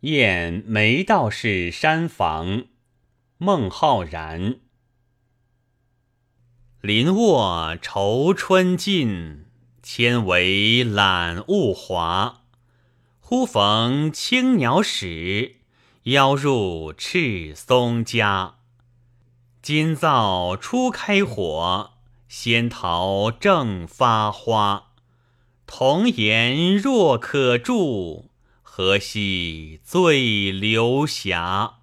宴梅道士山房，孟浩然。林卧愁春尽，千围揽物华。忽逢青鸟使，邀入赤松家。今灶初开火，仙桃正发花。童言若可住。何夕醉流霞？